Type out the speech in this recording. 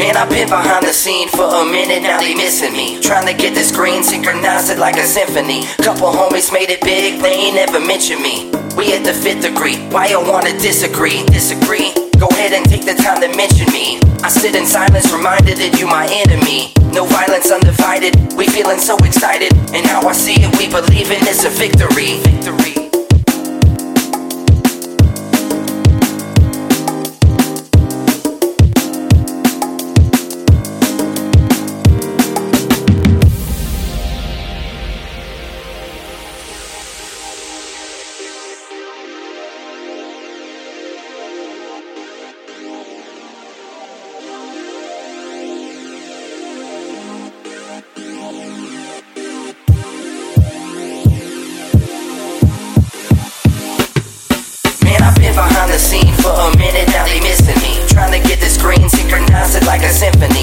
I've been behind the scene for a minute, now they missing me. Trying to get this green, synchronized it like a symphony. Couple homies made it big, they ain't ever mentioned me. We at the fifth degree, why you wanna disagree? Disagree? Go ahead and take the time to mention me. I sit in silence, reminded that you my enemy. No violence, undivided. We feeling so excited, and how I see it, we believe in it's a victory. Victory. The scene for a minute, now they missing me. Trying to get this green, synchronized like a symphony.